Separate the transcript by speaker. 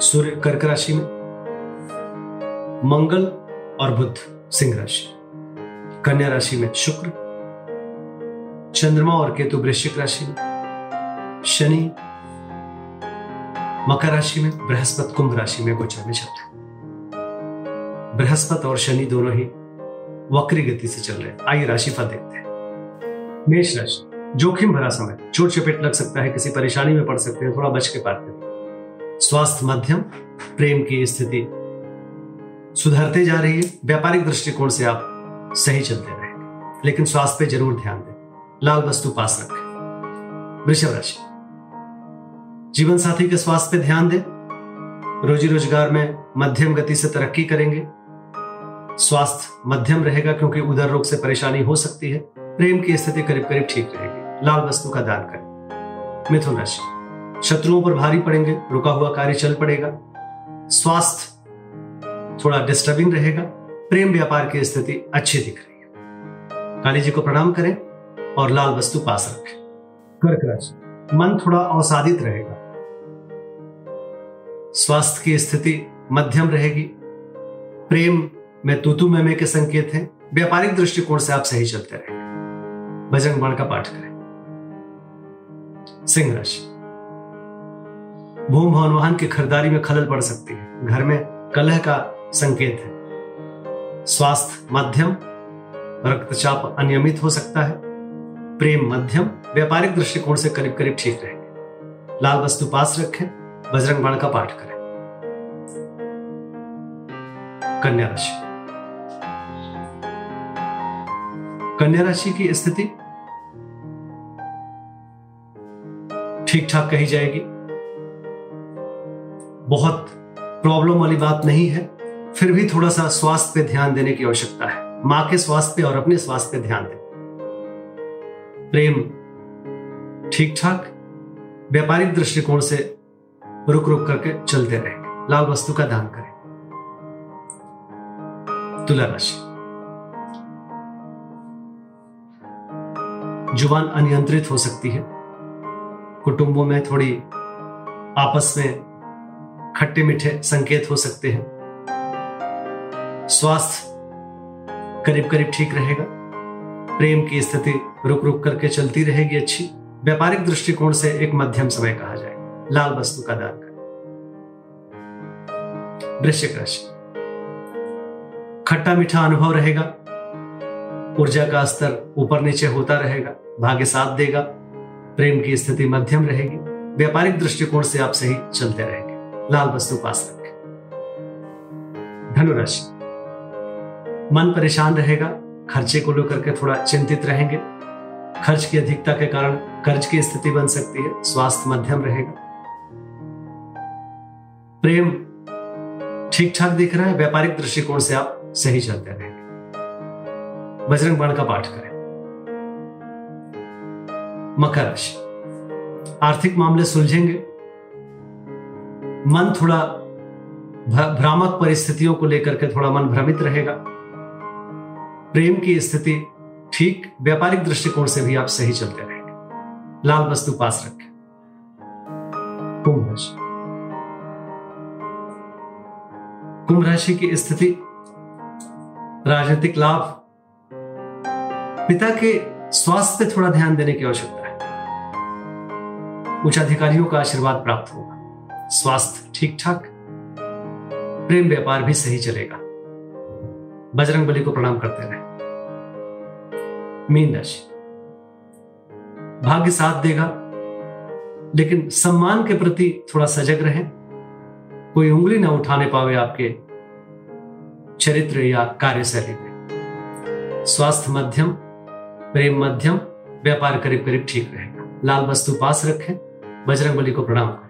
Speaker 1: सूर्य कर्क राशि में, मंगल और बुद्ध सिंह राशि, कन्या राशि में शुक्र, चंद्रमा और केतु वृश्चिक राशि में, शनि, मकर राशि में, बृहस्पति कुंभ राशि में गोचर में चलते बृहस्पति और शनि दोनों ही वक्री गति से चल रहे हैं। आइए राशिफल देखते हैं। मेष राशि, जोखिम भरा समय, चोट चपेट लग सकता है, किसी परेशानी में पड़ सकते हैं, थोड़ा बच के पार करें स्वास्थ्य मध्यम, प्रेम की स्थिति। सुधरते जा रही है, व्यापारिक दृष्टिकोण से आप सही चलते रहेंगे लेकिन स्वास्थ्य पे ज़रूर ध्यान दें। लाल वस्तु पास रखें। वृषभ राशि। जीवन साथी के स्वास्थ्य पे ध्यान दें। रोजी रोज़गार में मध्यम गति से तरक्की करेंगे। स्वास्थ्य मध्यम रहेगा क्योंकि उदर रोग से परेशानी हो सकती है। प्रेम की स्थिति करीब करीब ठीक रहेगी। लाल वस्तु का दान करें। मिथुन राशि। शत्रुओं पर भारी पड़ेंगे, रुका हुआ कार्य चल पड़ेगा। स्वास्थ्य थोड़ा डिस्टर्बिंग रहेगा, प्रेम व्यापार की स्थिति अच्छी दिख रही है। काली जी को प्रणाम करें और लाल वस्तु पास रखें। कर्क राशि मन थोड़ा अवसादित रहेगा। स्वास्थ्य की स्थिति मध्यम रहेगी। प्रेम में तूतु मेमे के संकेत हैं। व्यापारिक दृष्टिकोण से आप सही चलते रहेंगे बजरंग बाण का पाठ करें। सिंह राशि। भूम भवन वाहन की खरीदारी में खलल पड़ सकती है। घर में कलह का संकेत है। स्वास्थ्य मध्यम, रक्तचाप अनियमित हो सकता है। प्रेम मध्यम, व्यापारिक दृष्टिकोण से करीब करीब ठीक रहेंगे। लाल वस्तु पास रखें, बजरंग बाण का पाठ करें। कन्या राशि। कन्या राशि की स्थिति ठीक ठाक कही जाएगी। बहुत प्रॉब्लम वाली बात नहीं है, फिर भी थोड़ा सा स्वास्थ्य पे ध्यान देने की आवश्यकता है। माँ के स्वास्थ्य पे और अपने स्वास्थ्य पे ध्यान दें। प्रेम ठीक ठाक व्यापारिक दृष्टिकोण से रुक रुक करके चलते रहेंगे लाल वस्तु का दान करें। तुला राशि। ज़ुबान अनियंत्रित हो सकती है। कुटुंबों में थोड़ी आपस में खट्टे मीठे संकेत हो सकते हैं। स्वास्थ्य करीब करीब ठीक रहेगा। प्रेम की स्थिति रुक रुक करके चलती रहेगी अच्छी। व्यापारिक दृष्टिकोण से एक मध्यम समय कहा जाए। लाल वस्तु का दान करें। वृश्चिक राशि। खट्टा मीठा अनुभव रहेगा। ऊर्जा का स्तर ऊपर नीचे होता रहेगा। भाग्य साथ देगा। प्रेम की स्थिति मध्यम रहेगी। व्यापारिक दृष्टिकोण से आप सही चलते रहेंगे। लाल वस्तु पास रखें। धनुराशि, मन परेशान रहेगा, खर्चे को लेकर के थोड़ा चिंतित रहेंगे। खर्च की अधिकता के कारण कर्ज की स्थिति बन सकती है, स्वास्थ्य मध्यम रहेगा। प्रेम ठीक ठाक दिख रहा है, व्यापारिक दृष्टिकोण से आप सही चलते रहेंगे। बजरंग बाण का पाठ करें। मकर राशि, आर्थिक मामले सुलझेंगे मन थोड़ा भ्रामक परिस्थितियों को लेकर के थोड़ा मन भ्रमित रहेगा। प्रेम की स्थिति ठीक व्यापारिक दृष्टिकोण से भी आप सही चलते रहेंगे। लाल वस्तु पास रखें। कुंभ राशि कुंभ राशि की स्थिति, राजनीतिक लाभ। पिता के स्वास्थ्य पे थोड़ा ध्यान देने की आवश्यकता है। उच्च अधिकारियों का आशीर्वाद प्राप्त होगा। स्वास्थ्य ठीक ठाक प्रेम व्यापार भी सही चलेगा। बजरंग बली को प्रणाम करते रहे। मीन राशि। भाग्य साथ देगा, लेकिन सम्मान के प्रति थोड़ा सजग रहे। कोई उंगली ना उठाने पावे आपके चरित्र या कार्यशैली में। स्वास्थ्य मध्यम, प्रेम मध्यम, व्यापार करीब करीब ठीक रहेगा। लाल वस्तु पास रखें। बजरंग बली को प्रणाम करें।